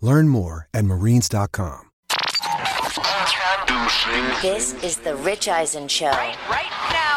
Learn more at marines.com. This is the Rich Eisen Show. right now.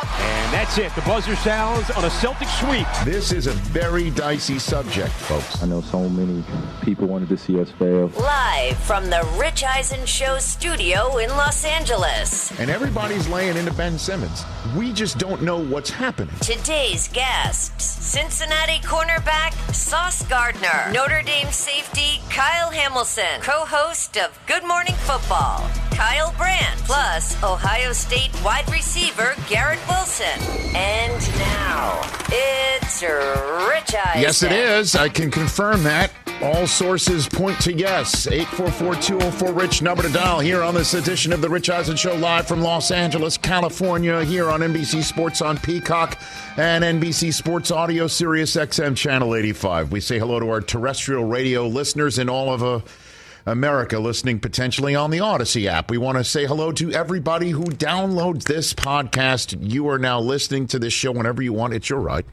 And that's it. The buzzer sounds on a Celtic sweep. This is a very dicey subject, folks. I know so many people wanted to see us fail. Live from the Rich Eisen Show studio in Los Angeles. And everybody's laying into Ben Simmons. We just don't know what's happening. Today's guests Cincinnati cornerback Sauce Gardner, Notre Dame safety Kyle Hamilton, co host of Good Morning Football, Kyle Brandt, plus Ohio State wide receiver Garrett Wilson. And now, it's Rich Eisen. Yes, it is. I can confirm that. All sources point to yes. 844-204-RICH, number to dial here on this edition of the Rich Eisen Show live from Los Angeles, California, here on NBC Sports on Peacock and NBC Sports Audio Sirius XM Channel 85. We say hello to our terrestrial radio listeners in all of uh, America listening potentially on the Audacy app. We want to say hello to everybody who downloads this podcast. You are now listening to this show whenever you want. It's your right.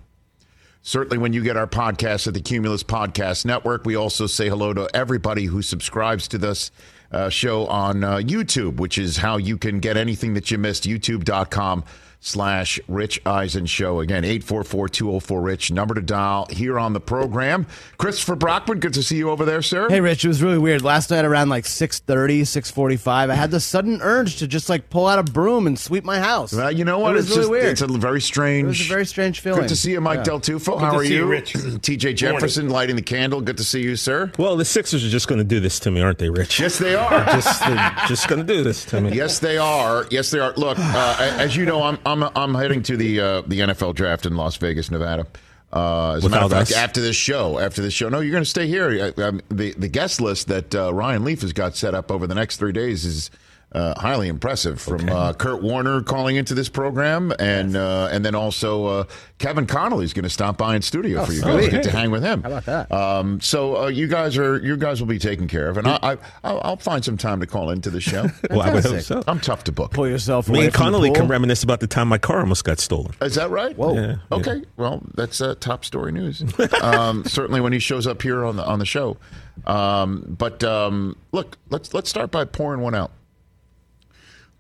Certainly, when you get our podcast at the Cumulus Podcast Network, we also say hello to everybody who subscribes to this uh, show on uh, YouTube, which is how you can get anything that you missed. YouTube.com slash Rich Eisen Show. Again, 844-204-RICH, number to dial here on the program. Christopher Brockman, good to see you over there, sir. Hey, Rich, it was really weird. Last night around like 6.30, 6.45, I had the sudden urge to just like pull out a broom and sweep my house. Well, you know what? It was it's really just weird. it's a very strange. It was a very strange feeling. Good to see you, Mike Yeah. Del Tufo. Good How to are see you, you? Rich. TJ Jefferson lighting the candle. Good to see you, sir. Well, the Sixers are just going to do this to me, aren't they, Rich? Yes, they are. just, just going to do this to me. Yes, they are. Yes, they are. Look, uh, as you know, I'm I'm I'm heading to the uh, the NFL draft in Las Vegas, Nevada. Uh, as a matter of fact, us? after this show, after this show, no, you're going to stay here. I, um, the the guest list that uh, Ryan Leaf has got set up over the next three days is uh, highly impressive. From uh, Kurt Warner calling into this program, and uh, and then also uh, Kevin is going to stop by in studio for you guys. sweet. Get to hang with him. How about that? Um, so uh, you guys are you guys will be taken care of, and I, I I'll, I'll find some time to call into the show. Well, I would hope so. I'm tough to book. Pull yourself Me away and Connolly can reminisce about the time my car almost got stolen. Is that right? Whoa. Yeah, yeah. Okay. Well, that's uh, top story news. um, certainly when he shows up here on the on the show. Um, but um, look, let's let's start by pouring one out.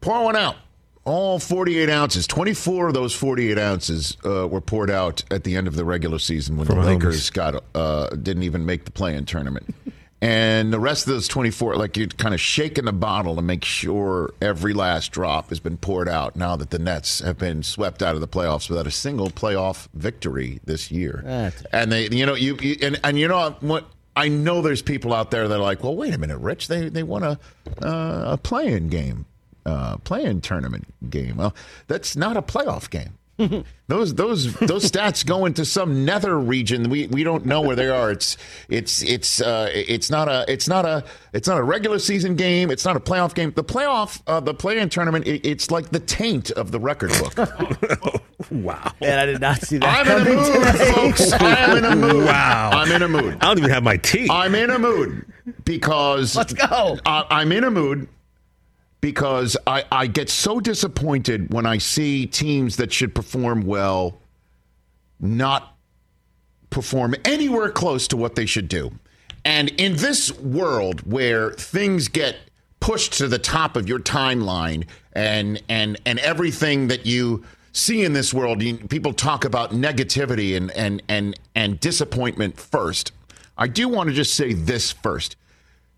Pour one out. All 48 ounces. 24 of those 48 ounces uh, were poured out at the end of the regular season when From the our Lakers got uh, didn't even make the play-in tournament. And the rest of those 24, like you're kind of shaking the bottle to make sure every last drop has been poured out now that the Nets have been swept out of the playoffs without a single playoff victory this year. That's- and they, you know, you, you and, and you know what? I know there's people out there that are like, well, wait a minute, Rich, they they won a uh, a play-in game, uh, play-in tournament game. Well, that's not a playoff game. those those those stats go into some nether region. We we don't know where they are. It's it's it's uh, it's not a it's not a it's not a regular season game. It's not a playoff game. The playoff uh, the play-in tournament. It, it's like the taint of the record book. Wow. Man, I did not see that I'm in a mood, today. folks. I'm in a mood. Wow. I'm in a mood. I don't even have my tea. I'm in a mood because Let's go. I, I'm in a mood because I, I get so disappointed when I see teams that should perform well not perform anywhere close to what they should do. And in this world where things get pushed to the top of your timeline and and and everything that you see in this world, you, people talk about negativity and and and and disappointment first. I do want to just say this first.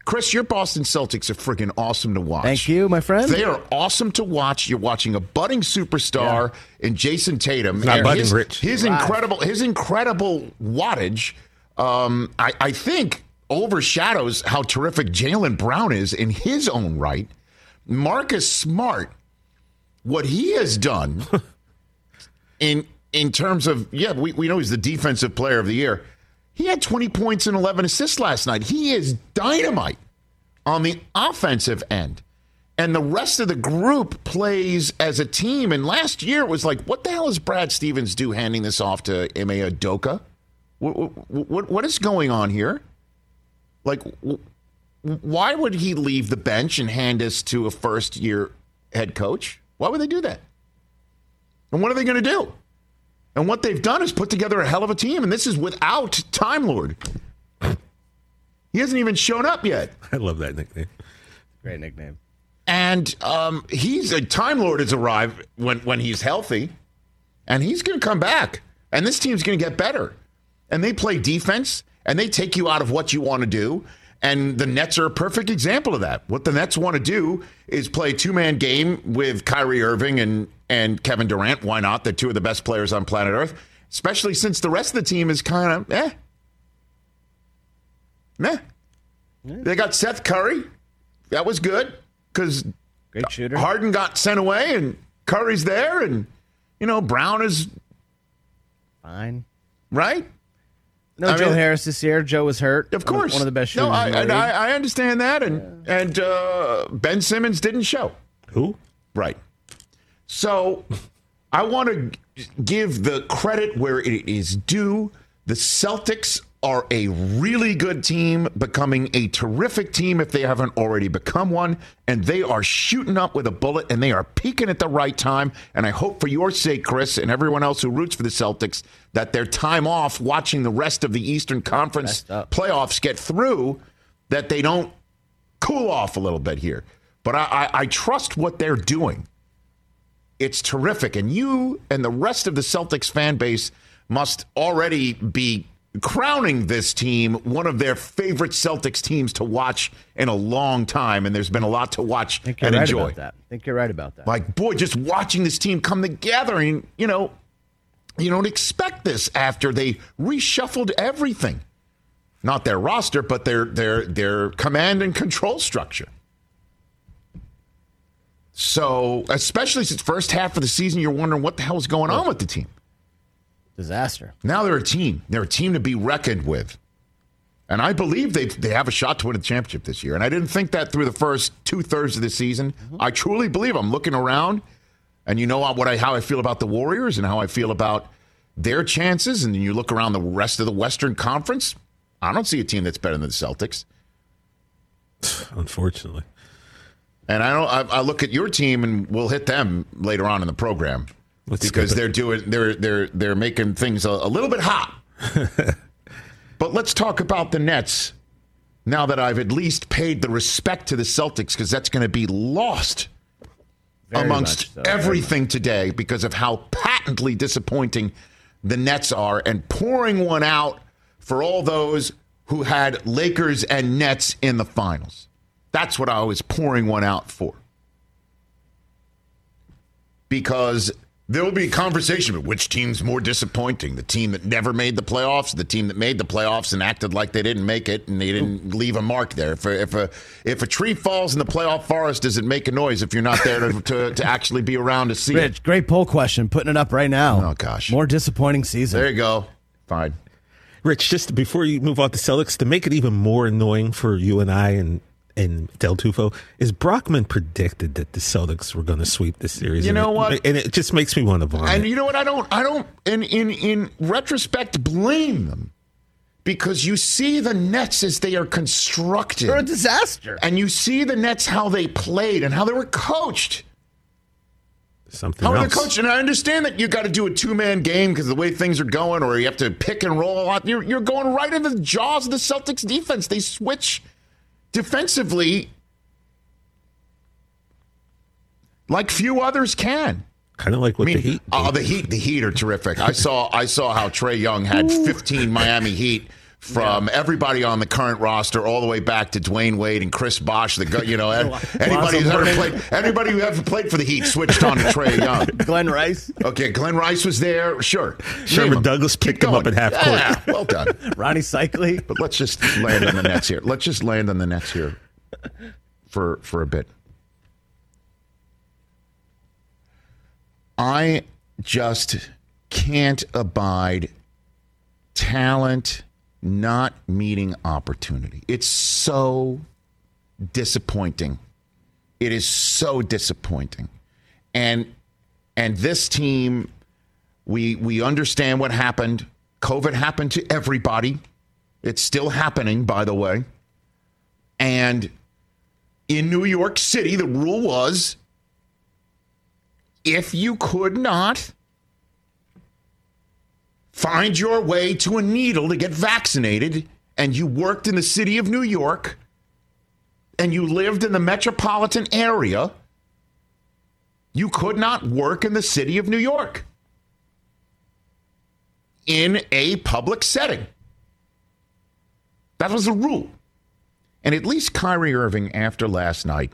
Chris, your Boston Celtics are freaking awesome to watch. Thank you, my friend. They are awesome to watch. You're watching a budding superstar in Jayson Tatum. not And budding, his, Rich. His incredible, his incredible wattage, um, I, I think, overshadows how terrific Jaylen Brown is in his own right. Marcus Smart, what he has done in in terms of yeah, we, we know he's the defensive player of the year. He had 20 points and 11 assists last night. He is dynamite on the offensive end. And the rest of the group plays as a team. And last year it was like, what the hell is Brad Stevens do handing this off to Ime Udoka? What, what, what is going on here? Like, why would he leave the bench and hand this to a first year head coach? Why would they do that? And what are they going to do? And what they've done is put together a hell of a team, and this is without Time Lord. He hasn't even shown up yet. I love that nickname. Great nickname. And um, he's a Time Lord has arrived when, when he's healthy, and he's going to come back. And this team's going to get better. And they play defense, and they take you out of what you want to do. And the Nets are a perfect example of that. What the Nets want to do is play a two man game with Kyrie Irving and, and Kevin Durant. Why not? They're two of the best players on planet Earth, especially since the rest of the team is kind of eh. Meh. They got Seth Curry. That was good because Great shooter. Harden got sent away and Curry's there, and, you know, Brown is Fine. right. No I Joe mean- Harris this year. Joe was hurt. Of course, One of the best shooters No, I, in the and. I, I understand that, and and uh, Ben Simmons didn't show. Who? Right. So I want to give the credit where it is due. The Celtics are a really good team, becoming a terrific team if they haven't already become one. And they are shooting up with a bullet and they are peaking at the right time. And I hope for your sake, Chris, and everyone else who roots for the Celtics, that their time off watching the rest of the Eastern Conference playoffs get through, that they don't cool off a little bit here. But I, I, I trust what they're doing. It's terrific. And you and the rest of the Celtics fan base must already be crowning this team one of their favorite Celtics teams to watch in a long time. And there's been a lot to watch I think you're and right enjoy. about that. I think you're right about that. Like, boy, just watching this team come together and, you know, you don't expect this after they reshuffled everything. Not their roster, but their their their command and control structure. So, especially since first half of the season, you're wondering what the hell is going on with the team. Disaster. Now they're a team. They're a team to be reckoned with. And I believe they they have a shot to win a championship this year. And I didn't think that through the first two thirds of the season. Mm-hmm. I truly believe. I'm looking around, and you know what I how I feel about the Warriors and how I feel about their chances. And then you look around the rest of the Western Conference. I don't see a team that's better than the Celtics. Unfortunately. And I don't. I, I look at your team, and we'll hit them later on in the program Let's because they're doing they're they're they're making things a, a little bit hot. but let's talk about the Nets now that I've at least paid the respect to the Celtics because that's going to be lost Very amongst so. everything today because of how patently disappointing the Nets are and pouring one out for all those who had Lakers and Nets in the finals. That's what I was pouring one out for. Because there will be a conversation about which team's more disappointing the team that never made the playoffs, the team that made the playoffs and acted like they didn't make it and they didn't leave a mark there. If a, if a, if a tree falls in the playoff forest, does it make a noise if you're not there to, to, to actually be around to see it? Rich, great poll question. Putting it up right now. Oh, gosh. More disappointing season. There you go. Fine. Rich, just before you move on to Celtics, to make it even more annoying for you and I and and Del Tufo, is Brockman predicted that the Celtics were going to sweep this series. You and know it- what? And it just makes me want to vomit. And you know what? I don't. I don't. In in in retrospect, blame them because you see the Nets as they are constructed, They're a disaster. and you see the Nets how they played and how they were coached. Something How are they else. coached? And I understand that you got to do a two man game because the way things are going, or you have to pick and roll a lot. You're you're going right into the jaws of the Celtics defense. They switch defensively like few others can. Kind of like what I mean, the Heat. oh, did. the Heat, the Heat are terrific. I saw, I saw how Trae Young had 15 Miami Heat from everybody on the current roster all the way back to Dwyane Wade and Chris Bosh. The you know anybody who's ever played anybody who ever played for the Heat switched on to Trae Young. Glen Rice, Okay, Glen Rice was there. Sure, Sherman 'em. Douglas Keep picked him up at half court. Yeah, well done. Rony Seikaly. But let's just land on the Nets here. Let's just land on the Nets here for for a bit. I just can't abide talent not meeting opportunity. It's so disappointing. It is so disappointing. And and this team we we understand what happened. COVID happened to everybody. It's still happening, by the way. And in New York City, the rule was if you could not find your way to a needle to get vaccinated and you worked in the city of New York and you lived in the metropolitan area, you could not work in the city of New York in a public setting. That was the rule. And at least Kyrie Irving, after last night,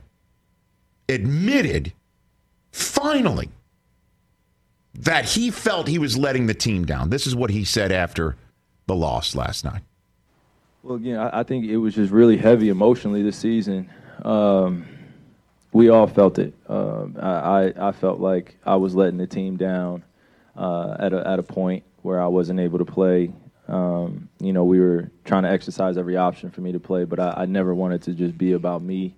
admitted finally that he felt he was letting the team down. This is what he said after the loss last night. Well, again, I, think it was just really heavy emotionally this season. Um, we all felt it. Um, I, I, I felt like I was letting the team down uh, at a at a point where I wasn't able to play. Um, you know, we were trying to exercise every option for me to play, but I, I never wanted to just be about me.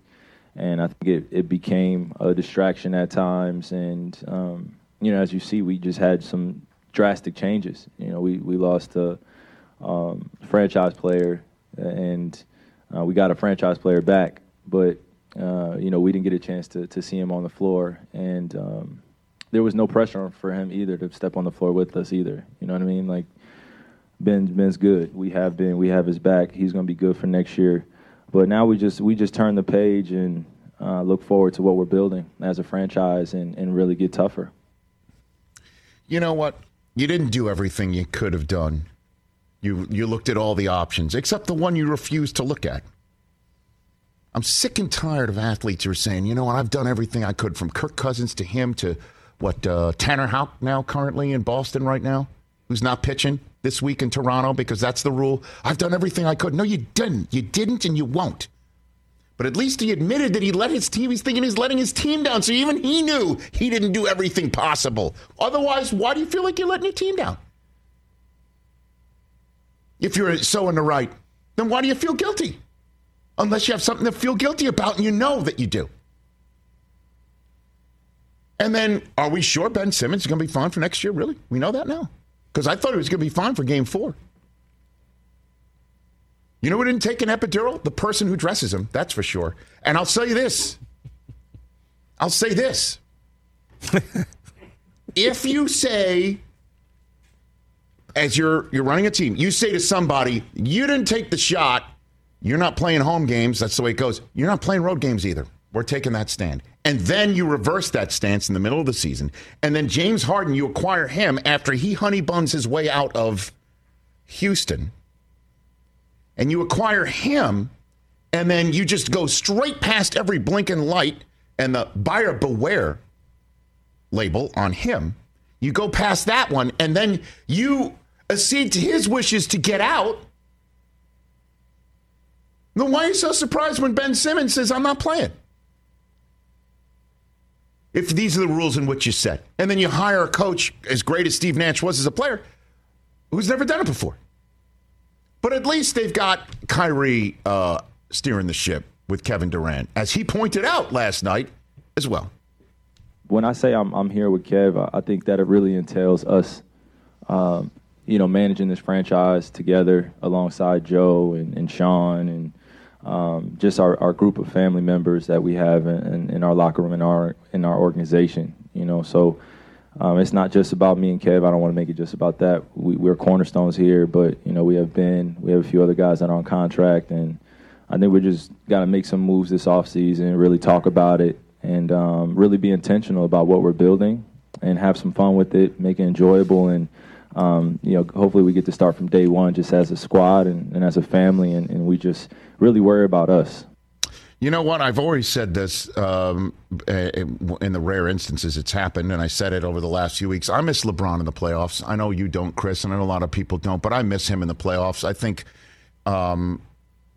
And I think it, it became a distraction at times. And um, you know, as you see, we just had some drastic changes. You know, we we lost a um, franchise player, and uh, we got a franchise player back, but uh, you know, we didn't get a chance to to see him on the floor, and um, there was no pressure for him either to step on the floor with us either. You know what I mean? Like Ben Ben's good. We have been. We have his back. He's going to be good for next year. But now we just we just turn the page and uh, look forward to what we're building as a franchise and, and really get tougher. You know what? You didn't do everything you could have done. You you looked at all the options except the one you refused to look at. I'm sick and tired of athletes who are saying, you know what, I've done everything I could from Kirk Cousins to him to what uh, Tanner Houck now currently in Boston right now, who's not pitching this week in Toronto because that's the rule. I've done everything I could. No, you didn't. You didn't, and you won't. But at least he admitted that he let his team. He's thinking he's letting his team down. So even he knew he didn't do everything possible. Otherwise, why do you feel like you're letting your team down? If you're so in the right, then why do you feel guilty? Unless you have something to feel guilty about and you know that you do. And then, are we sure Ben Simmons is going to be fine for next year? Really? We know that now. Because I thought he was going to be fine for game four. You know who didn't take an epidural? The person who dresses him, that's for sure. And I'll say this. I'll say this. if you say, as you're you're running a team, you say to somebody, you didn't take the shot, you're not playing home games, that's the way it goes. You're not playing road games either. We're taking that stand. And then you reverse that stance in the middle of the season. And then James Harden, you acquire him after he honey buns his way out of Houston. And you acquire him, and then you just go straight past every blinking light and the buyer beware label on him. You go past that one, and then you accede to his wishes to get out. Then why are you so surprised when Ben Simmons says, I'm not playing? If these are the rules in which you set. And then you hire a coach as great as Steve Nash was as a player who's never done it before. But at least they've got Kyrie uh, steering the ship with Kevin Durant, as he pointed out last night as well. When I say I'm, I'm here with Kev, I, think that it really entails us, um, you know, managing this franchise together alongside Joe and, and Sean and um, just our, our group of family members that we have in, in, in our locker room in our in our organization. You know, so um, it's not just about me and Kev. I don't want to make it just about that. We, we're cornerstones here, but you know, we have been we have a few other guys that are on contract, and I think we just got to make some moves this offseason, really talk about it, and um, really be intentional about what we're building, and have some fun with it, make it enjoyable, and um, you know, hopefully we get to start from day one, just as a squad and, and as a family, and, and we just really worry about us. You know what? I've always said this um, in the rare instances it's happened, and I said it over the last few weeks. I miss LeBron in the playoffs. I know you don't, Chris, and I know a lot of people don't, but I miss him in the playoffs. I think um,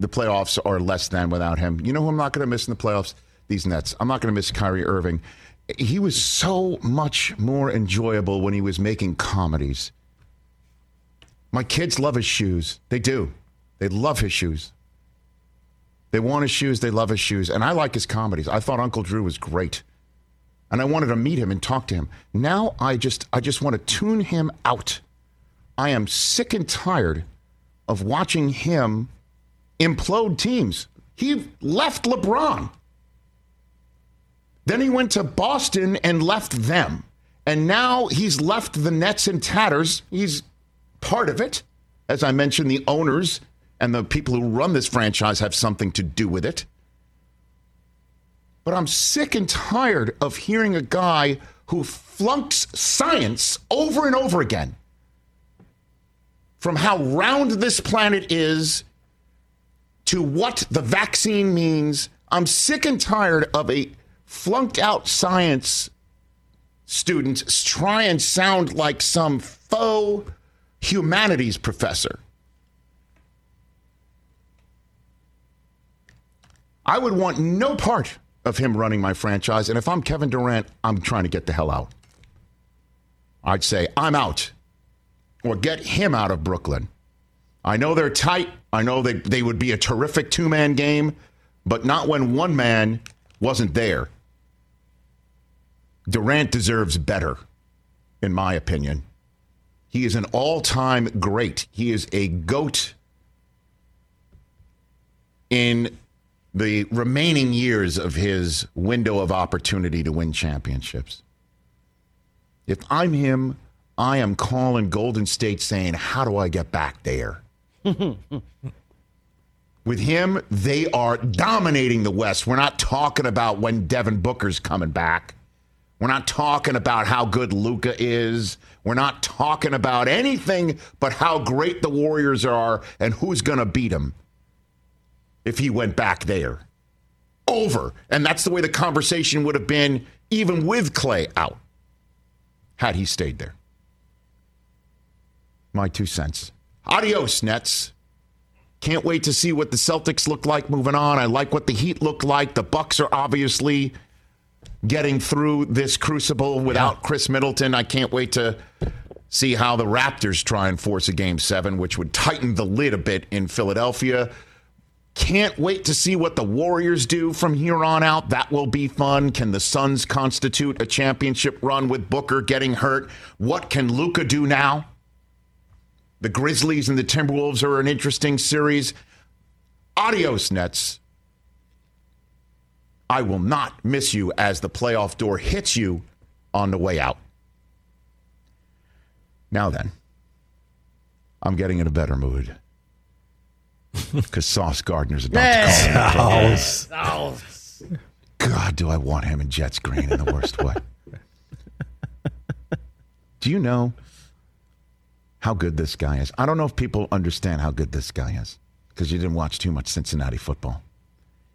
the playoffs are less than without him. You know who I'm not going to miss in the playoffs? These Nets. I'm not going to miss Kyrie Irving. He was so much more enjoyable when he was making comedies. My kids love his shoes. They do. They love his shoes. They want his shoes. They love his shoes. And I like his comedies. I thought Uncle Drew was great. And I wanted to meet him and talk to him. Now I just I just want to tune him out. I am sick and tired of watching him implode teams. He left LeBron. Then he went to Boston and left them. And now he's left the Nets in tatters. He's part of it. As I mentioned, the owners and the people who run this franchise have something to do with it. But I'm sick and tired of hearing a guy who flunks science over and over again from how round this planet is to what the vaccine means. I'm sick and tired of a flunked out science student try and sound like some faux humanities professor. I would want no part of him running my franchise. And if I'm Kevin Durant, I'm trying to get the hell out. I'd say, I'm out. Or get him out of Brooklyn. I know they're tight. I know they, they would be a terrific two man game, but not when one man wasn't there. Durant deserves better, in my opinion. He is an all time great. He is a GOAT in the remaining years of his window of opportunity to win championships. If I'm him, I am calling Golden State saying, How do I get back there? With him, they are dominating the West. We're not talking about when Devin Booker's coming back. We're not talking about how good Luka is. We're not talking about anything but how great the Warriors are and who's going to beat them if he went back there. Over. And that's the way the conversation would have been even with Clay out had he stayed there. My two cents. Adios, Nets. Can't wait to see what the Celtics look like moving on. I like what the Heat look like. The Bucks are obviously getting through this crucible without yeah. Khris Middleton. I can't wait to see how the Raptors try and force a game 7 which would tighten the lid a bit in Philadelphia. Can't wait to see what the Warriors do from here on out. That will be fun. Can the Suns constitute a championship run with Booker getting hurt? What can Luka do now? The Grizzlies and the Timberwolves are an interesting series. Adios, Nets. I will not miss you as the playoff door hits you on the way out. Now then, I'm getting in a better mood because Sauce Gardner's about to call him. Sauce. God, do I want him in Jets green in the worst way? Do you know how good this guy is? I don't know if people understand how good this guy is because you didn't watch too much Cincinnati football.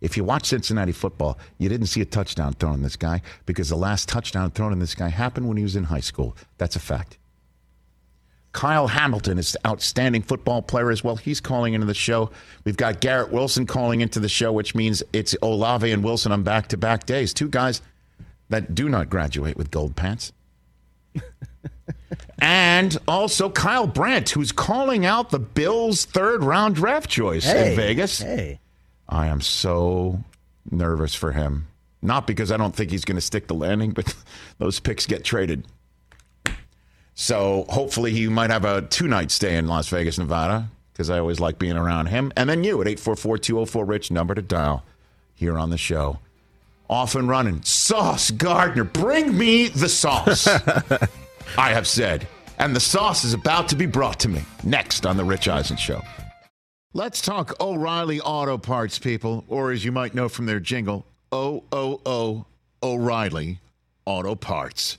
If you watch Cincinnati football, you didn't see a touchdown thrown in this guy because the last touchdown thrown in this guy happened when he was in high school. That's a fact. Kyle Hamilton is an outstanding football player as well. He's calling into the show. We've got Garrett Wilson calling into the show, which means it's Olave and Wilson on back to back days. Two guys that do not graduate with gold pants. and also Kyle Brandt, who's calling out the Bills' third round draft choice hey, in Vegas. Hey. I am so nervous for him. Not because I don't think he's going to stick the landing, but those picks get traded. So hopefully he might have a two night stay in Las Vegas, Nevada, because I always like being around him. And then you at 844 204 Rich, number to dial here on the show. Off and running. Sauce Gardner, bring me the sauce. I have said. And the sauce is about to be brought to me next on The Rich Eisen Show. Let's talk O'Reilly Auto Parts, people, or as you might know from their jingle, O O O O'Reilly Auto Parts.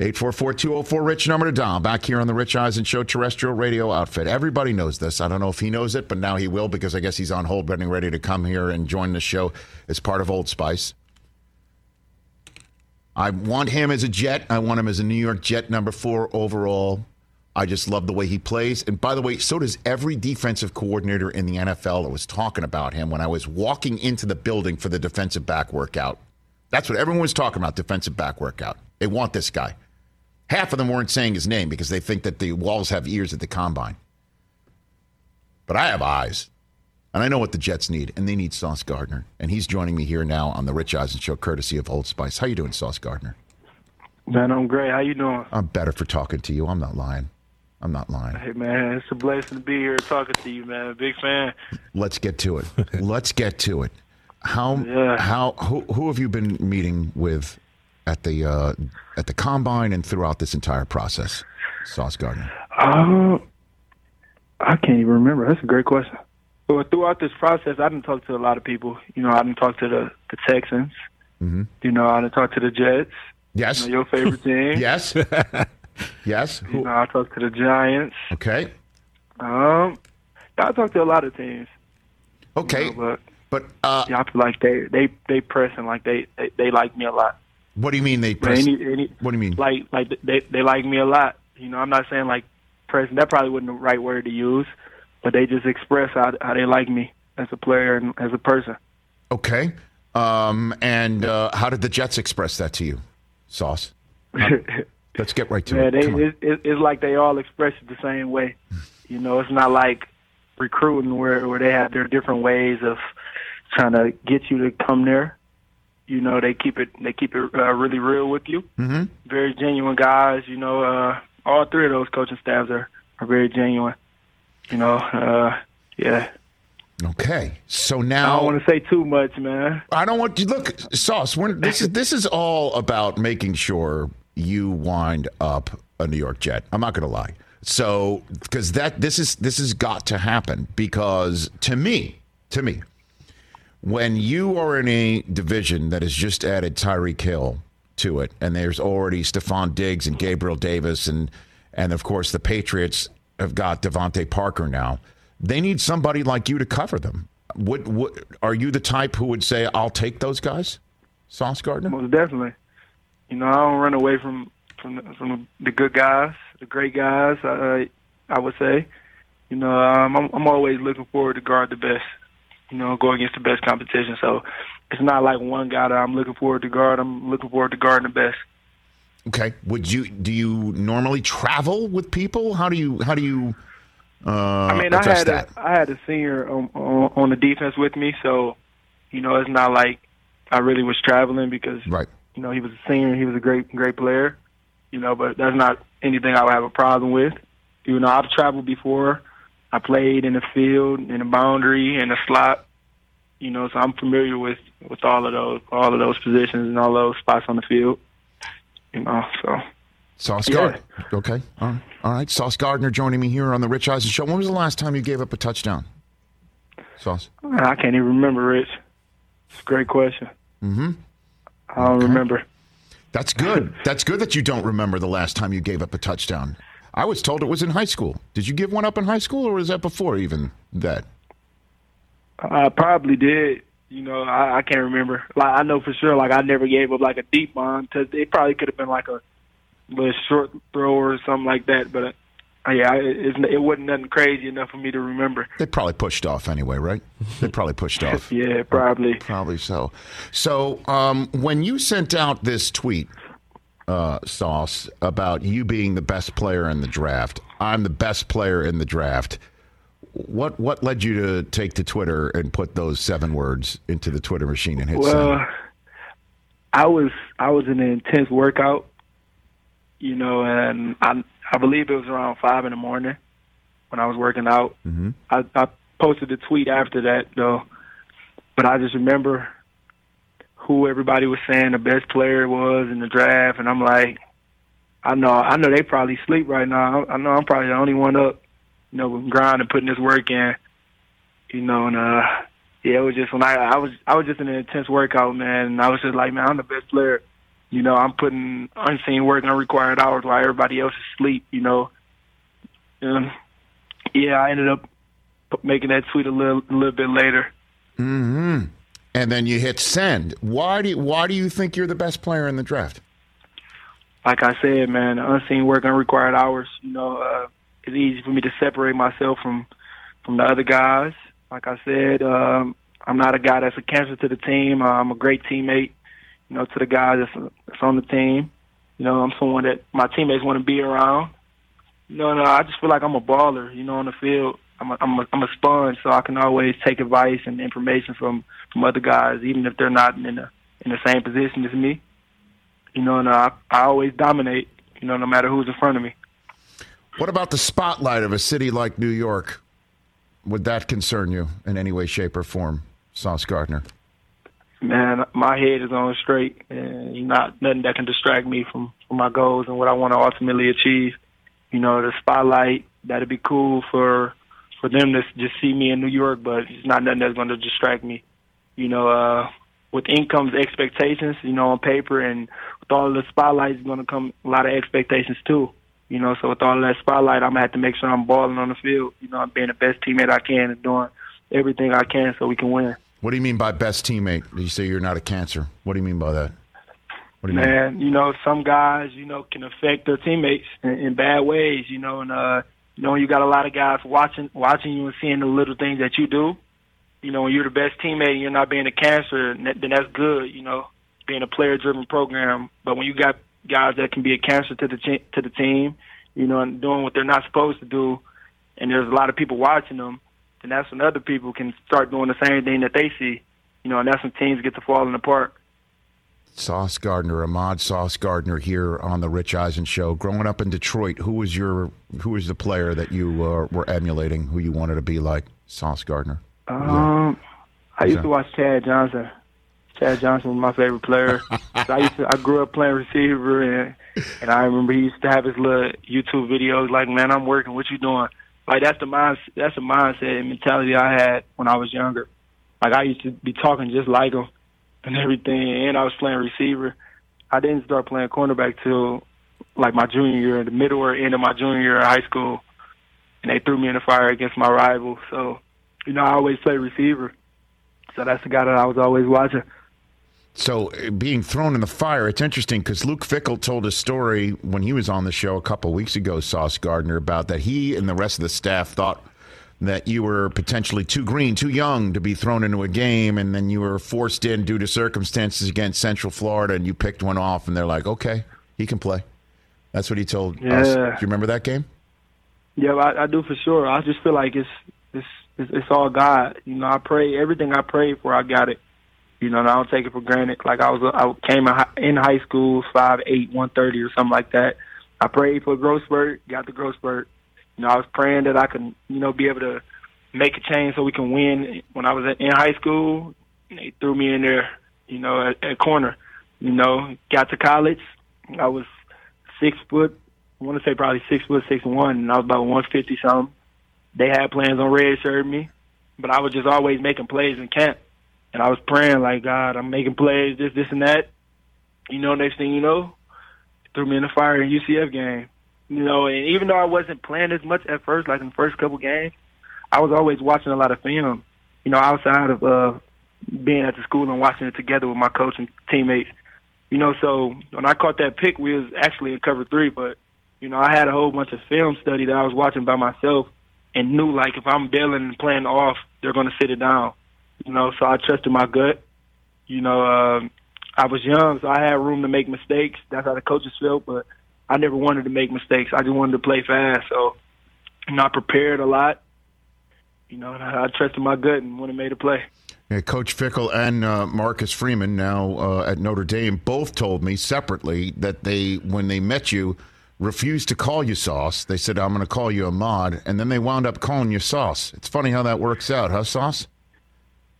EISEN. 844-204-RICH number to dial. Back here on the Rich Eisen Show terrestrial radio outfit. Everybody knows this. I don't know if he knows it, but now he will because I guess he's on hold getting ready to come here and join the show as part of Old Spice. I want him as a Jet. I want him as a New York Jet number four overall. I just love the way he plays. And by the way, so does every defensive coordinator in the NFL that was talking about him when I was walking into the building for the defensive back workout. That's what everyone was talking about, defensive back workout. They want this guy. Half of them weren't saying his name because they think that the walls have ears at the combine. But I have eyes. And I know what the Jets need, and they need Sauce Gardner. And he's joining me here now on the Rich Eisen Show, courtesy of Old Spice. How you doing, Sauce Gardner? Man, I'm great. How you doing? I'm better for talking to you. I'm not lying. I'm not lying. Hey, man, it's a blessing to be here talking to you, man. Big fan. Let's get to it. Let's get to it. How Yeah. how who who have you been meeting with at the uh, at the combine and throughout this entire process, Sauce Gardner? Um, I can't even remember. That's a great question. But throughout this process, I didn't talk to a lot of people. You know, I didn't talk to the, the Texans. Mhm. You know, I didn't talk to the Jets. Yes. You know, your favorite team. Yes. yes. You know, I talked to the Giants. okay. Um, I talked to a lot of teams. Okay. You know, But but uh, yeah, I feel like they they they pressing like they they, they like me a lot. What do you mean they press? any, any, what do you mean? like like they they like me a lot. You know, I'm not saying like pressing. That probably wasn't the right word to use, but they just express how how they like me as a player and as a person. Okay. Um, and uh, how did the Jets express that to you, Sauce? Let's get right to it. Yeah, it. they it, it, it's like they all express it the same way. You know, it's not like recruiting where where they have their different ways of trying to get you to come there. You know, they keep it they keep it uh, really real with you. Mm-hmm. Very genuine guys. You know, uh, all three of those coaching staffs are are very genuine. You know, uh, yeah. Okay. So now I don't want to say too much, man. I don't want you look, Sauce. We're, this is this is all about making sure you wind up a New York Jet. I'm not going to lie. So because that this is this has got to happen because to me, to me, when you are in a division that has just added Tyreek Hill to it, and there's already Stefon Diggs and Gabriel Davis, and and of course the Patriots have got DeVante Parker now. They need somebody like you to cover them. Would, would are you the type who would say I'll take those guys, Sauce Gardner? Most definitely. You know, I don't run away from from the, from the good guys, the great guys. Uh, I would say, you know, um, I'm, I'm always looking forward to guard the best. You know, go against the best competition. So it's not like one guy that I'm looking forward to guard. I'm looking forward to guarding the best. Okay. Would you do you normally travel with people? How do you how do you uh I mean, I had that? a, I had a senior on, on on the defense with me, so you know, it's not like I really was traveling because right. you know he was a senior, he was a great great player, you know, but that's not anything I would have a problem with. You know, I've traveled before. I played in the field, in the boundary, in the slot. You know, so I'm familiar with with all of those all of those positions and all those spots on the field. You know, so Sauce Yeah. Gardner. Okay. All right. All right. Sauce Gardner joining me here on the Rich Eisen Show. When was the last time you gave up a touchdown? Sauce. I can't even remember, Rich. It's a great question. Mm-hmm. I don't remember. That's good. That's good that you don't remember the last time you gave up a touchdown. I was told it was in high school. Did you give one up in high school, or was that before even that? I probably did. You know, I, I can't remember. Like I know for sure, like I never gave up like a deep one because it probably could have been like a little short throw or something like that. But uh, yeah, it, it wasn't nothing crazy enough for me to remember. They probably pushed off anyway, right? They probably pushed off. Yeah, probably. Probably so. So, um, when you sent out this tweet, uh, Sauce, about you being the best player in the draft, I'm the best player in the draft. What what led you to take to Twitter and put those seven words into the Twitter machine and hit Well, send? I was I was in an intense workout, you know, and I I believe it was around five in the morning when I was working out. Mm-hmm. I, I posted a tweet after that though, but I just remember who everybody was saying the best player was in the draft, and I'm like, I know I know they probably sleep right now. I know I'm probably the only one up, you know, grinding, putting this work in, you know, and uh, yeah, it was just when I I was I was just in an intense workout, man, and I was just like, man, I'm the best player. You know, I'm putting unseen work, unrequired hours while everybody else is asleep. You know, and yeah, I ended up making that tweet a little a little bit later. hmm And then you hit send. Why do you, why do you think you're the best player in the draft? Like I said, man, unseen work, unrequired hours. You know, uh, it's easy for me to separate myself from from the other guys. Like I said, um, I'm not a guy that's a cancer to the team. Uh, I'm a great teammate. You know, to the guys that's, that's on the team. You know, I'm someone that my teammates want to be around. You know, and uh, I just feel like I'm a baller. You know, on the field, I'm a, I'm a, I'm a sponge, so I can always take advice and information from from other guys, even if they're not in the in the same position as me. You know, and I, I always dominate. You know, no matter who's in front of me. What about the spotlight of a city like New York? Would that concern you in any way, shape, or form, Sauce Gardner? Man, my head is on straight, and not nothing that can distract me from, from my goals and what I want to ultimately achieve. You know, the spotlight that'd be cool for for them to just see me in New York, but it's not nothing that's going to distract me. You know, uh, with incomes expectations, you know, on paper, and with all the spotlight is going to come a lot of expectations too. You know, so with all that spotlight, I'm gonna have to make sure I'm balling on the field. You know, I'm being the best teammate I can and doing everything I can so we can win. What do you mean by best teammate? You say you're not a cancer. What do you mean by that? What do you mean? Man, you know, some guys, you know, can affect their teammates in, in bad ways, you know, and uh you know, you got a lot of guys watching watching you and seeing the little things that you do. You know, when you're the best teammate and you're not being a cancer, then that's good, you know, being a player driven program. But when you got guys that can be a cancer to the te- to the team, you know, and doing what they're not supposed to do, and there's a lot of people watching them, then that's when other people can start doing the same thing that they see, you know, and that's when teams get to falling apart. Sauce Gardner, Ahmad Sauce Gardner here on the Rich Eisen Show. Growing up in Detroit, who was your who was the player that you uh, were emulating? Who you wanted to be like? Sauce Gardner. Um, I used to watch Chad Johnson. Chad Johnson was my favorite player. So I used to, I grew up playing receiver, and and I remember he used to have his little YouTube videos like, "Man, I'm working. What you doing?" Like that's the mind that's the mindset and mentality I had when I was younger. Like I used to be talking just like him and everything, and I was playing receiver. I didn't start playing cornerback till like my junior year, in the middle or end of my junior year of high school, and they threw me in the fire against my rival. So, you know, I always played receiver. So that's the guy that I was always watching. So being thrown in the fire, it's interesting because Luke Fickell told a story when he was on the show a couple weeks ago, Sauce Gardner, about that he and the rest of the staff thought that you were potentially too green, too young to be thrown into a game, and then you were forced in due to circumstances against Central Florida, and you picked one off, and they're like, okay, he can play. That's what he told Yeah. us. Do you remember that game? Yeah, I, I do for sure. I just feel like it's it's it's, it's all God. You know, I pray everything I prayed for, I got it. You know, and I don't take it for granted. Like I was, I came in high school, five eight, one thirty, or something like that. I prayed for a growth spurt, got the growth spurt. You know, I was praying that I can, you know, be able to make a change so we can win. When I was in high school, they threw me in there, you know, at, at corner. You know, got to college, I was six foot. I want to say probably six foot six one, and I was about one fifty something. They had plans on red shirt me, but I was just always making plays in camp, and I was praying like God, I'm making plays, this, this, and that. You know, next thing you know, threw me in the fire in UCF game. You know, and even though I wasn't playing as much at first, like in the first couple games, I was always watching a lot of film. You know, outside of uh, being at the school and watching it together with my coach and teammates. You know, so when I caught that pick, we was actually in cover three, but you know, I had a whole bunch of film study that I was watching by myself and knew like if I'm bailing and playing off, they're to sit it down. You know, so I trusted my gut. You know, um, I was young, so I had room to make mistakes. That's how the coaches felt, but I never wanted to make mistakes. I just wanted to play fast. So, you know, I prepared a lot. You know, and I I trusted my gut and went and made a play. Yeah, Coach Fickell and uh, Marcus Freeman, now uh, at Notre Dame, both told me separately that they, when they met you, refused to call you Sauce. They said, "I'm going to call you Ahmad," and then they wound up calling you Sauce. It's funny how that works out, huh, Sauce?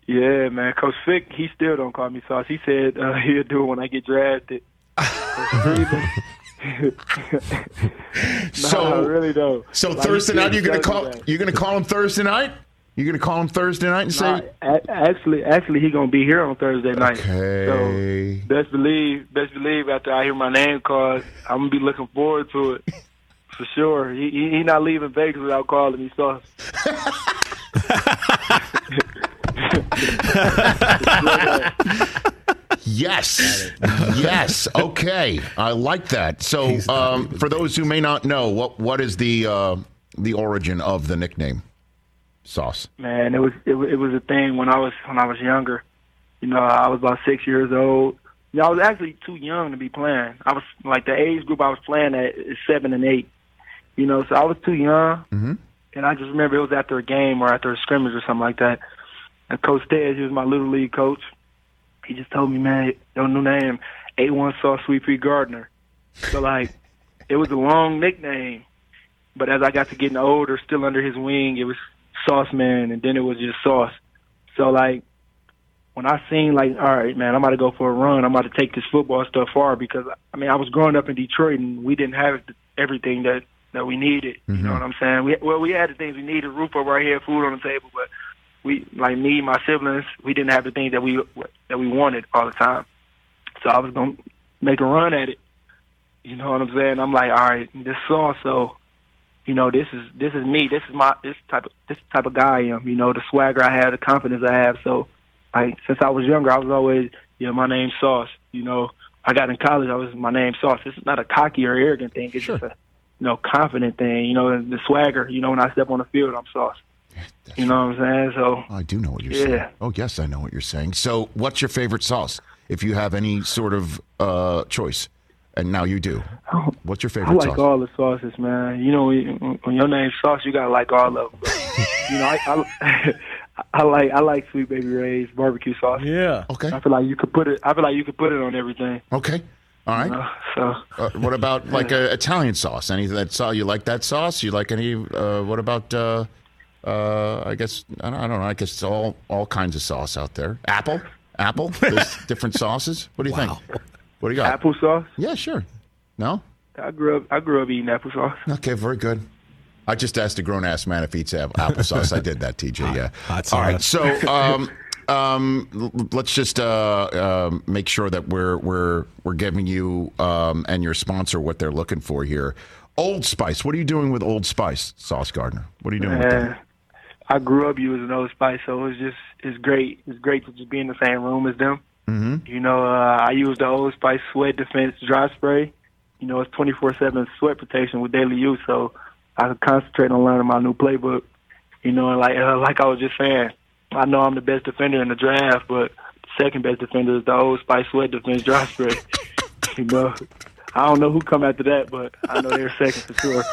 Yeah, man. Coach Fick, he still don't call me Sauce. He said uh, he'll do it when I get drafted. So- no, I really don't. So Like, Thursday night, you're going to call that. you're going to call him Thursday night. You're going to call him Thursday night and say, a- actually, actually, he gonna be here on Thursday night. Okay. So best believe, best believe, after I hear my name called, I'm gonna be looking forward to it for sure. He he, he not leaving Vegas without calling me Sauce. Yes. yes. Okay. I like that. So, um, for those who may not know, what what is the uh, the origin of the nickname Sauce? Man, it was it, was- it was a thing when I was when I was younger. You know, I was about six years old. You know, I was actually too young to be playing. I was like the age group I was playing at is seven and eight. You know, so I was too young. Mm-hmm. And I just remember it was after a game or after a scrimmage or something like that. And Coach Ted, he was my little league coach. He just told me, man, your new name, A1 Sauce Sweet Pea Gardner. So like, it was a long nickname, but as I got to getting older, still under his wing, it was Sauce Man, and then it was just Sauce. So like, when I seen like, all right, man, I'm about to go for a run. I'm about to take this football stuff far because I mean, I was growing up in Detroit and we didn't have everything that that we needed. You mm-hmm. know what I'm saying? We well, we had the things we needed, roof over our head, food on the table, but we like me, my siblings, we didn't have the things that we that we wanted all the time. So I was gonna make a run at it. You know what I'm saying? I'm like, all right, this song, so you know, this is this is me. This is my this type of this type of guy I am. You know, the swagger I have, the confidence I have. So, like since I was younger, I was always, you know, my name's Sauce. You know, I got in college, I was my name Sauce. This is not a cocky or arrogant thing. It's just a you know confident thing. You know, the swagger. You know, when I step on the field, I'm Sauce. You know what I'm saying? So I do know what you're Yeah. saying. Oh, yes, I know what you're saying. So, what's your favorite sauce? If you have any sort of uh, choice, and now you do, what's your favorite? I like sauce? all the sauces, man. You know, when when your name's Sauce, you gotta like all of them. you know, I, I, I like I like Sweet Baby Ray's barbecue sauce. Yeah. Okay. I feel like you could put it. I feel like you could put it on everything. Okay. All right. Uh, so Uh, what about like uh, Italian sauce? Any that sauce? You like that sauce? You like any? Uh, what about? Uh, uh, I guess I don't, I don't know. I guess it's all all kinds of sauce out there. Apple, apple. There's different sauces. What do you think? What do you got? applesauce. Yeah, sure. No. I grew up. I grew up eating applesauce. Okay, very good. I just asked a grown ass man if he eats ap- applesauce. I did that, TJ. Yeah. hot All right. So, um, um, let's just uh, um make sure that we're we're we're giving you um, and your sponsor what they're looking for here. Old Spice. What are you doing with Old Spice, Sauce Gardner? What are you doing with Man, that? I grew up using Old Spice, so it's just it's great. It's great to just be in the same room as them. Mm-hmm. You know, uh, I use the Old Spice Sweat Defense Dry Spray. You know, it's 24/7 sweat protection with daily use, so I can concentrate on learning my new playbook. You know, and like uh, like I was just saying, I know I'm the best defender in the draft, but the second best defender is the old Spice Sweat defense, Dry Spray. you know, I don't know who come after that, but I know they're second for sure.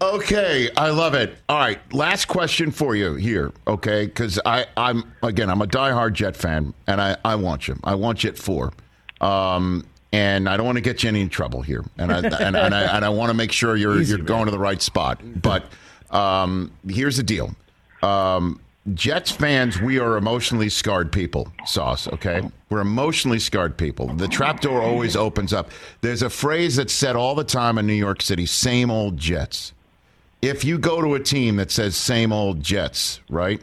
Okay, I love it. All right, last question for you here, okay? Because I, I'm again, I'm a diehard Jet fan, and I, I want you. I want Jet four, um, and I don't want to get you in any trouble here, and I, and, and I, and I want to make sure you're Easy, you're man. going to the right spot. But um, here's the deal. Um, Jets fans, we are emotionally scarred people, Sauce, okay? We're emotionally scarred people. The trapdoor always opens up. There's a phrase that's said all the time in New York City same old Jets. If you go to a team that says same old Jets, right?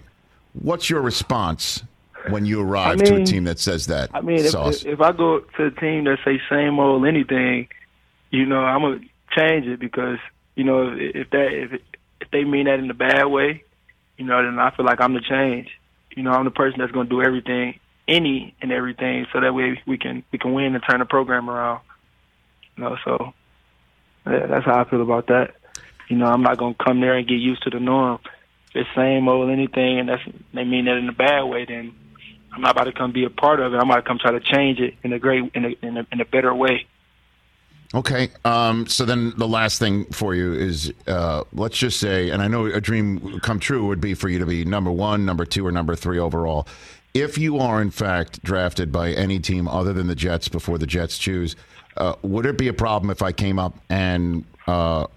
What's your response when you arrive to a team that says that, I mean, if, Sauce? if I go to a team that say same old anything, you know, I'm gonna change it because you know if, if that if if they mean that in a bad way, you know, then I feel like I'm the change. You know, I'm the person that's gonna do everything, any and everything, so that way we can we can win and turn the program around. You know, so yeah, that's how I feel about that. You know, I'm not gonna come there and get used to the norm. If it's the same old anything, and that's they mean that in a bad way, then I'm not about to come be a part of it. I'm about to come try to change it in a great, in a, in a, in a better way. Okay. Um, so then the last thing for you is uh, let's just say, and I know a dream come true would be for you to be number one, number two, or number three overall. If you are, in fact, drafted by any team other than the Jets before the Jets choose, uh, would it be a problem if I came up and uh,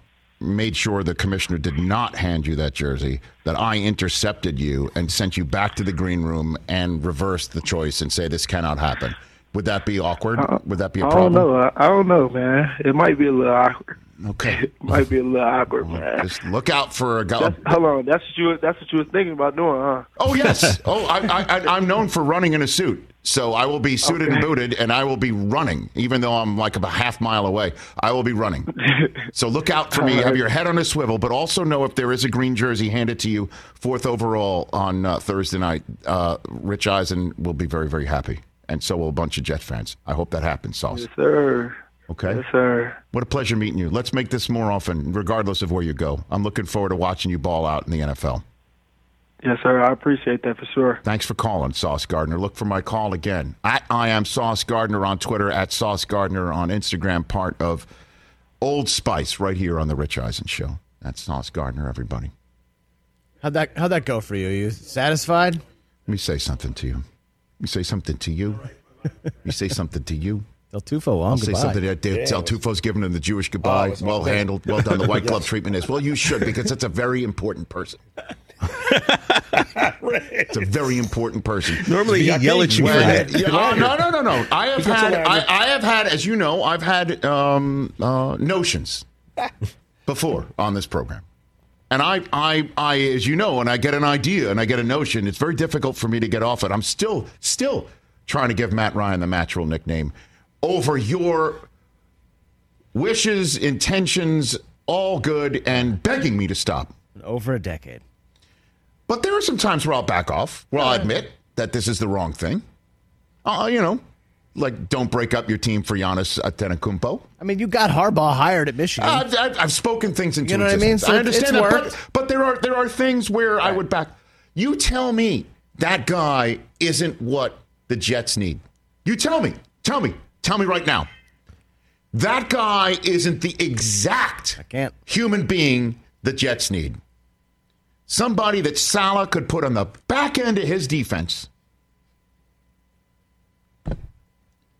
made sure the commissioner did not hand you that jersey, that I intercepted you and sent you back to the green room and reversed the choice and say this cannot happen? Would that be awkward? Would that be a problem? I don't know. I, I don't know, man. It might be a little awkward. Okay. It might be a little awkward, man. Just look out for a guy. That's, hold on. That's what you. That's what you was thinking about doing, huh? Oh yes. Oh, I, I, I, I'm known for running in a suit, so I will be suited and booted, and I will be running, even though I'm like a half mile away. I will be running. So look out for me. Right. Have your head on a swivel, but also know if there is a green jersey handed to you fourth overall on uh, Thursday night, uh, Rich Eisen will be very, very happy, and so will a bunch of Jet fans. I hope that happens, Sauce. Yes, sir. Okay. Yes, sir. What a pleasure meeting you. Let's make this more often, regardless of where you go. I'm looking forward to watching you ball out in the NFL. Yes, sir. I appreciate that for sure. Thanks for calling, Sauce Gardner. Look for my call again. At I am Sauce Gardner on Twitter, at Sauce Gardner on Instagram, part of Old Spice right here on the Rich Eisen Show. That's Sauce Gardner, everybody. How'd that How'd that go for you? Are You satisfied? Let me say something to you. Let me say something to you. You say something to you. Del Tufo, well, I'll say goodbye. something that Dave Del Tufo's giving him the Jewish goodbye. Oh, well well done. handled. Well done. The White Glove treatment is. Well, you should because it's a very important person. It's a very important person. Normally he'd yell at you for Well, that. yeah, oh, no, no, no, no. I have had, I I, I have had, as you know, I've had um, uh, notions before on this program. And I, I, I, as you know, when I get an idea and I get a notion, it's very difficult for me to get off it. I'm still, still trying to give Matt Ryan the natural nickname over your wishes, intentions, all good, and begging me to stop. Over a decade. But there are some times where I'll back off, where I'll admit that this is the wrong thing. Uh, you know, like don't break up your team for Giannis Antetokounmpo. I mean, you got Harbaugh hired at Michigan. I've, I've, I've spoken things into You know what I mean? So I understand it's that, but, but there are there are things where I would back. You tell me that guy isn't what the Jets need. You tell me, tell me, tell me right now. That guy isn't the exact human being the Jets need. Somebody that Salah could put on the back end of his defense.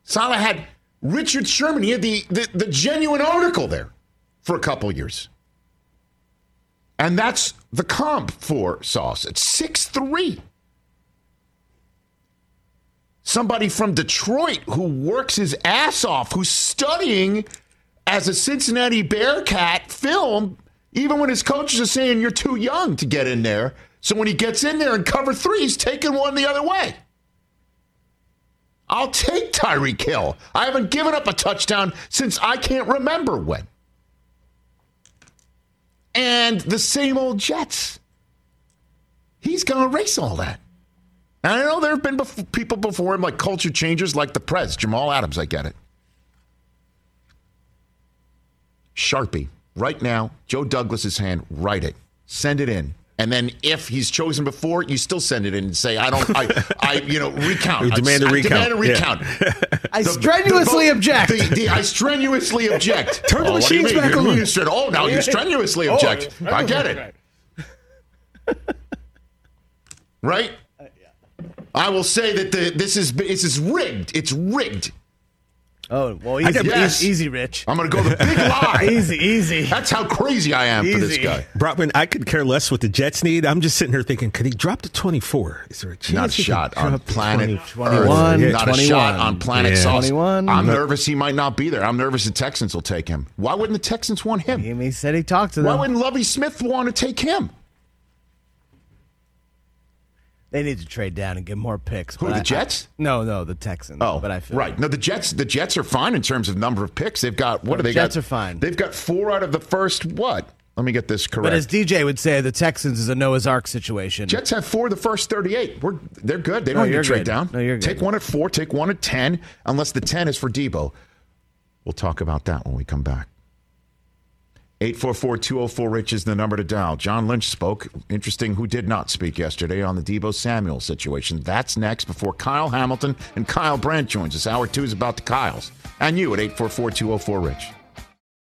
Salah had Richard Sherman. He had the, the, the genuine article there for a couple years. And that's the comp for Sauce. It's six three. Somebody from Detroit who works his ass off, who's studying as a Cincinnati Bearcat film, even when his coaches are saying you're too young to get in there. So when he gets in there and cover three, he's taking one the other way. I'll take Tyreek Hill. I haven't given up a touchdown since I can't remember when. And the same old Jets. He's going to erase all that. And I know there have been bef- people before him, like culture changers, like the Prez, Jamal Adams. I get it. Sharpie. right now, Joe Douglas's hand, write it, send it in. And then if he's chosen before, you still send it in and say, I don't, I, I you know, recount. You demand a I, recount. I demand a Yeah. recount. I The- strenuously the- object. The, the, I strenuously object. Turn the oh, what do you machines mean? back on. mean you Oh, now you strenuously oh, object. I get it. Right? I will say that the this is this is rigged. It's rigged. Oh, well, easy, got- yes. easy, easy, Rich. I'm going to go the big lie. Easy, easy. That's how crazy I am for this guy. Brockman, I could care less what the Jets need. I'm just sitting here thinking, could he drop to 24? Is there a chance? Not a shot on planet 20? Earth. 21, Not a shot on planet Yeah. Sauce. 21. I'm nervous he might not be there. I'm nervous the Texans will take him. Why wouldn't the Texans want him? He said he talked to them. Why wouldn't Lovie Smith want to take him? They need to trade down and get more picks. Who, the I- Jets? I- no, no, the Texans. Oh, but I feel right. No, the Jets. The Jets are fine in terms of number of picks. They've got what The do they Jets got? are fine. They've got four out of the first what? Let me get this correct. But as DJ would say, the Texans is a Noah's Ark situation. Jets have four of the first 38. We're they're good. They don't need to trade good. down. No, you're good. Take one at four. Take one at ten. Unless the ten is for Deebo. We'll talk about that when we come back. 844-204 Rich is the number to dial. John Lynch spoke. Interesting who did not speak yesterday on the Deebo Samuel situation. That's next before Kyle Hamilton and Kyle Brandt joins us. Hour two is about the Kyles. And you at 844-204 Rich.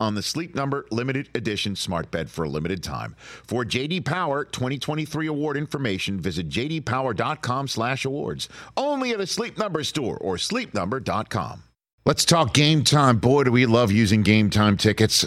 on the Sleep Number limited edition smart bed for a limited time. For JD Power 2023 award information, visit jdpower.com/awards. Only at a Sleep Number store or sleepnumber.com. Let's talk game time. Boy, do we love using game time tickets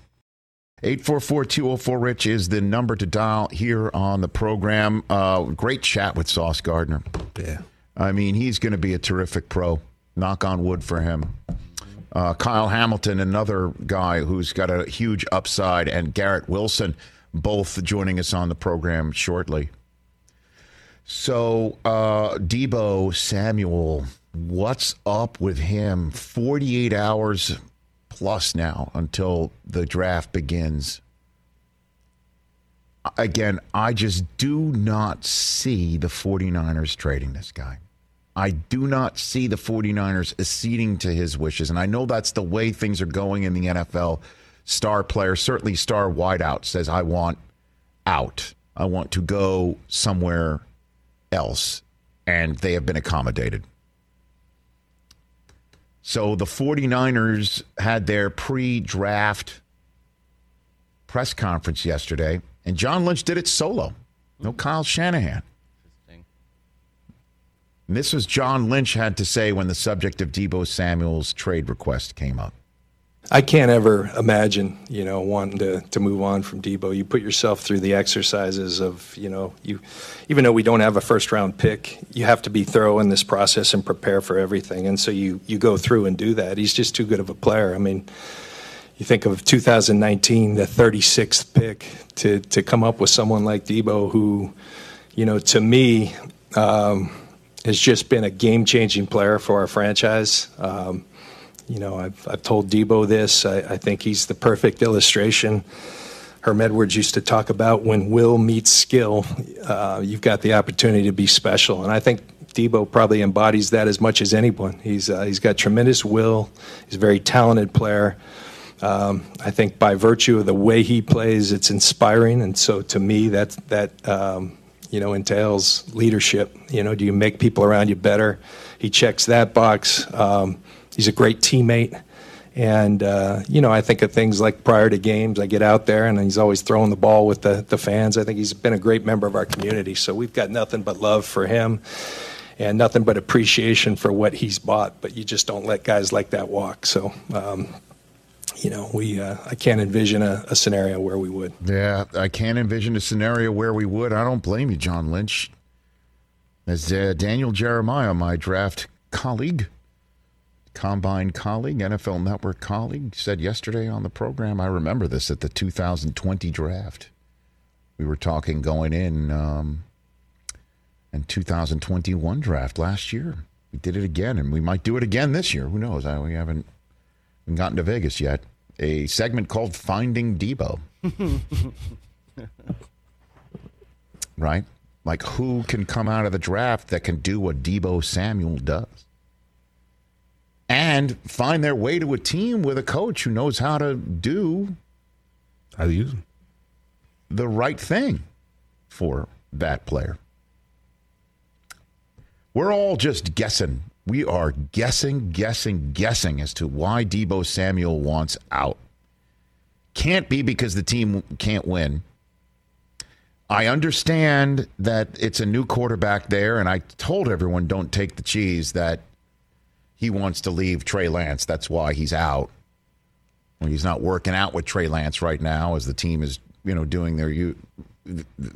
844-204-RICH is the number to dial here on the program. Uh, great chat with Sauce Gardner. Yeah. I mean, he's going to be a terrific pro. Knock on wood for him. Uh, Kyle Hamilton, another guy who's got a huge upside, and Garrett Wilson, both joining us on the program shortly. So, uh, Deebo Samuel, what's up with him? 48 hours plus now until the draft begins. Again, I just do not see the 49ers trading this guy. I do not see the 49ers acceding to his wishes. And I know that's the way things are going in the NFL. Star player, certainly star wideout, says, I want out. I want to go somewhere else. And they have been accommodated. So the 49ers had their pre draft press conference yesterday, and John Lynch did it solo. No hmm. Kyle Shanahan. And this was John Lynch had to say when the subject of Deebo Samuel's trade request came up. I can't ever imagine, you know, wanting to, to move on from Deebo. You put yourself through the exercises of, you know, you, even though we don't have a first round pick, you have to be thorough in this process and prepare for everything. And so you, you go through and do that. He's just too good of a player. I mean, you think of 2019, the 36th pick, to, to come up with someone like Deebo who, you know, to me, um, has just been a game changing player for our franchise. Um, you know, I've, I've told Deebo this. I, I think he's the perfect illustration. Herm Edwards used to talk about when will meets skill, uh, you've got the opportunity to be special. And I think Deebo probably embodies that as much as anyone. He's, uh, he's got tremendous will, he's a very talented player. Um, I think by virtue of the way he plays, it's inspiring. And so to me, that, that um, you know, entails leadership. You know, do you make people around you better? He checks that box. Um, he's a great teammate. And, uh, you know, I think of things like prior to games, I get out there and he's always throwing the ball with the, the fans. I think he's been a great member of our community. So we've got nothing but love for him and nothing but appreciation for what he's bought. But you just don't let guys like that walk. So, um, you know, we uh, I can't envision a, a, scenario where we would. Yeah, I can't envision a scenario where we would. I don't blame you, John Lynch. As uh, Daniel Jeremiah, my draft colleague, Combine colleague, NFL Network colleague, said yesterday on the program. I remember this at the 2020 draft. We were talking going in um, and 2021 draft last year. We did it again, and we might do it again this year. Who knows? I, we haven't gotten to Vegas yet. A segment called Finding Deebo. right? Like, who can come out of the draft that can do what Deebo Samuel does? And find their way to a team with a coach who knows how to do how to use them. the right thing for that player. We're all just guessing. We are guessing, guessing, guessing as to why Deebo Samuel wants out. Can't be because the team can't win. I understand that it's a new quarterback there, and I told everyone don't take the cheese that he wants to leave Trey Lance. That's why he's out. Well, he's not working out with Trey Lance right now as the team is, you know, doing their you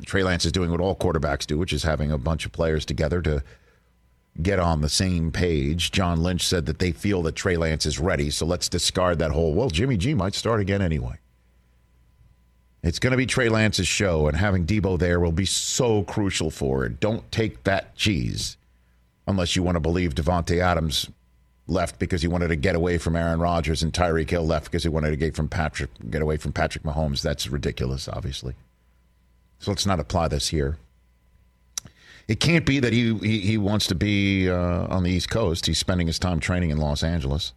Trey Lance is doing what all quarterbacks do, which is having a bunch of players together to get on the same page. John Lynch said that they feel that Trey Lance is ready, so let's discard that whole, well, Jimmy G might start again anyway. It's going to be Trey Lance's show, and having Deebo there will be so crucial for it. Don't take that cheese unless you want to believe Davante Adams left because he wanted to get away from Aaron Rodgers, and Tyreek Hill left because he wanted to get from Patrick, get away from Patrick Mahomes. That's ridiculous, obviously. So let's not apply this here. It can't be that he he, he wants to be uh, on the East Coast. He's spending his time training in Los Angeles.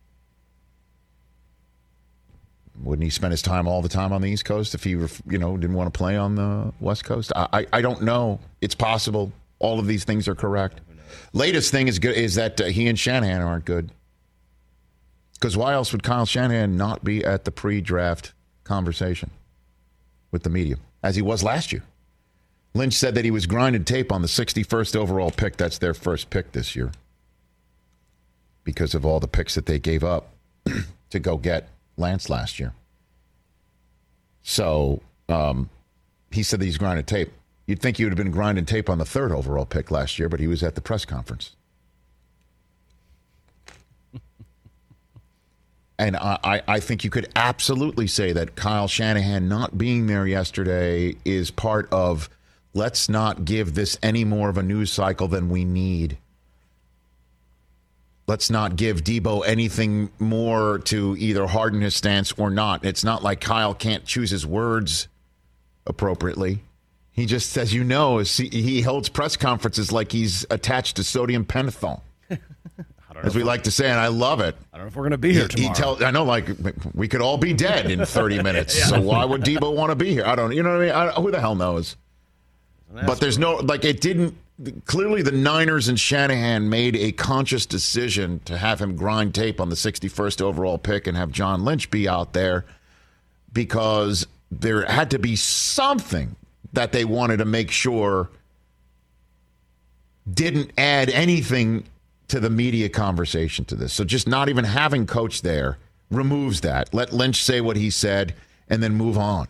Wouldn't he spend his time all the time on the East Coast if he, you know, didn't want to play on the West Coast? I, I, I don't know. It's possible. All of these things are correct. Latest thing is good is that uh, he and Shanahan aren't good. Because why else would Kyle Shanahan not be at the pre draft conversation with the media, as he was last year? Lynch said that he was grinding tape on the 61st overall pick. That's their first pick this year because of all the picks that they gave up to go get Lance last year. So um, he said that he's grinding tape. You'd think he would have been grinding tape on the third overall pick last year, but he was at the press conference. And I, I think you could absolutely say that Kyle Shanahan not being there yesterday is part of let's not give this any more of a news cycle than we need. Let's not give Deebo anything more to either harden his stance or not. It's not like Kyle can't choose his words appropriately. He just, as you know, he holds press conferences like he's attached to sodium pentothal as we like to say, and I love it. I don't know if we're going to be here he, tomorrow. He tell, I know, like we could all be dead in 30 minutes. yeah. So why would Deebo want to be here? I don't. You know what I mean? I, who the hell knows? But there's no like it didn't. Clearly, the Niners and Shanahan made a conscious decision to have him grind tape on the 61st overall pick and have John Lynch be out there because there had to be something that they wanted to make sure didn't add anything to the media conversation to this. So just not even having coach there removes that. Let Lynch say what he said and then move on.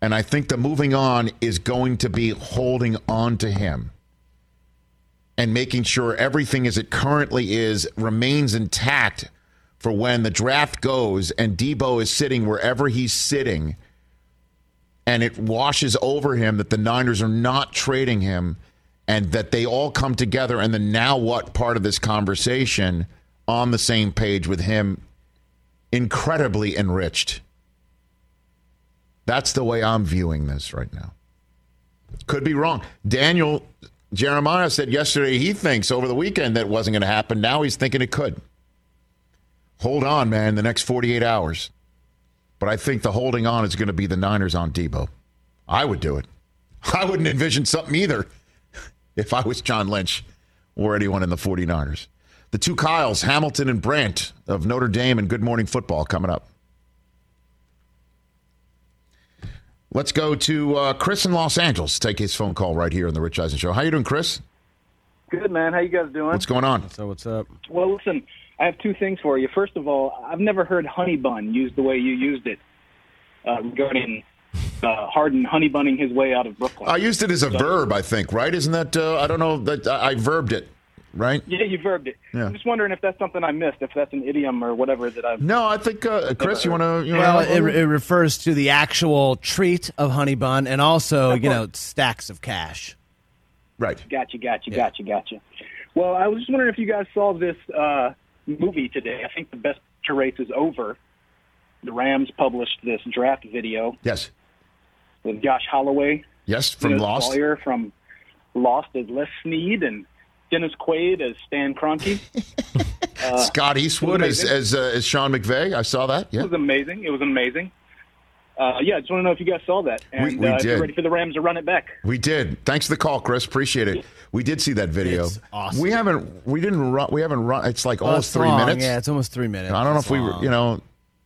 And I think the moving on is going to be holding on to him and making sure everything as it currently is remains intact for when the draft goes and Deebo is sitting wherever he's sitting and it washes over him that the Niners are not trading him and that they all come together and the now what part of this conversation on the same page with him incredibly enriched. That's the way I'm viewing this right now. Could be wrong. Daniel Jeremiah said yesterday he thinks over the weekend that wasn't going to happen. Now he's thinking it could. Hold on, man, the next 48 hours. But I think the holding on is going to be the Niners on Deebo. I would do it. I wouldn't envision something either if I was John Lynch or anyone in the 49ers. The two Kyles, Hamilton and Brandt of Notre Dame and Good Morning Football coming up. Let's go to uh, Chris in Los Angeles. Take his phone call right here on the Rich Eisen Show. How you doing, Chris? Good man. How you guys doing? What's going on? So what's up? Well, listen. I have two things for you. First of all, I've never heard honey bun used the way you used it uh, regarding uh, Harden honey bunning his way out of Brooklyn. I used it as a So- verb, I think, right? Isn't that, uh, I don't know, that I, I verbed it, right? Yeah, you verbed it. Yeah. I'm just wondering if that's something I missed, if that's an idiom or whatever that I've. No, I think, uh, Chris, you want to. You Well, wanna, it, it refers to the actual treat of honey bun and also, you know, stacks of cash. Right. Gotcha, gotcha, gotcha, gotcha. Well, I was just wondering if you guys saw this uh, movie today. I think the best picture race is over. The Rams published this draft video Yes. With Josh Holloway. Yes, from you Lost. Sawyer from Lost as Les Snead and Dennis Quaid as Stan Kroenke. Uh, Scott Eastwood as, as, uh, as Sean McVay. I saw that. Yeah. It was amazing. It was amazing. Uh, yeah, I just want to know if you guys saw that. And we uh, did. ready for the Rams to run it back. We did. Thanks for the call, Chris. Appreciate it. We did see that video. It's awesome. We haven't. We didn't run. We haven't run. It's like Well, almost it's three long. minutes. Yeah, it's almost three minutes. I don't know It's if we were. You know,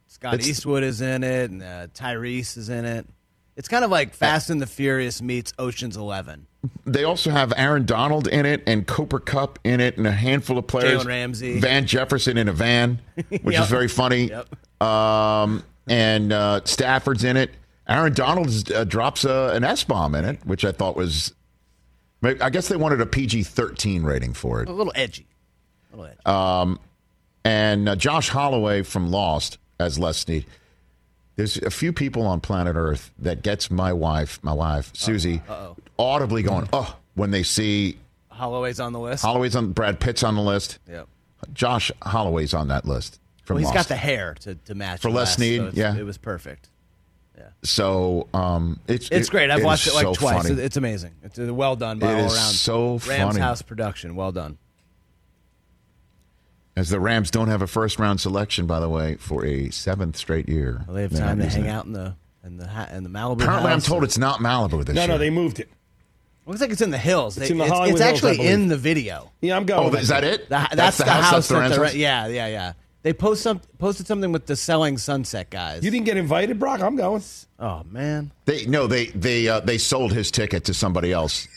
Scott Eastwood is in it, and uh, Tyrese is in it. It's kind of like Fast and the Furious meets Ocean's Eleven. they also have Aaron Donald in it and Cooper Kupp in it and a handful of players. Jalen Ramsey. Van Jefferson in a van, which Yep. is very funny. Yep. Um, and uh, Stafford's in it. Aaron Donald uh, drops uh, an S bomb in it, which I thought was. I guess they wanted a PG 13 rating for it. A little edgy. A little edgy. Um, and uh, Josh Holloway from Lost as Les Snead. There's a few people on planet Earth that gets my wife, my wife Suzy, Uh-oh. audibly going, "Oh," when they see Holloway's on the list. Holloway's on Brad Pitt's on the list. Yep. Josh Holloway's on that list from Well, he's Lost. got the hair to, to match For Les Snead, so yeah. it was perfect. Yeah. So um, it's It's it- great. I've it watched it like so twice. funny. It's amazing. It's uh, well done by It all around. so Rams funny. House production. Well done. As the Rams don't have a first round selection, by the way, for a seventh straight year. Well, they have time not to hang it. out in the in the ha- in the Malibu. Apparently, I'm house. told it's not Malibu this No, year. no, no, they moved it. Looks like it's in the hills. It's They- in the it's, Hollywood it's Hills, I actually in the video. Yeah, I'm going. Oh, is that it? The- that's, the, house, that's the that Rams the, yeah, yeah, yeah. They post some posted something with the selling sunset guys. You didn't get invited, Brock. I'm going. Oh man, They no, they they uh, they sold his ticket to somebody else.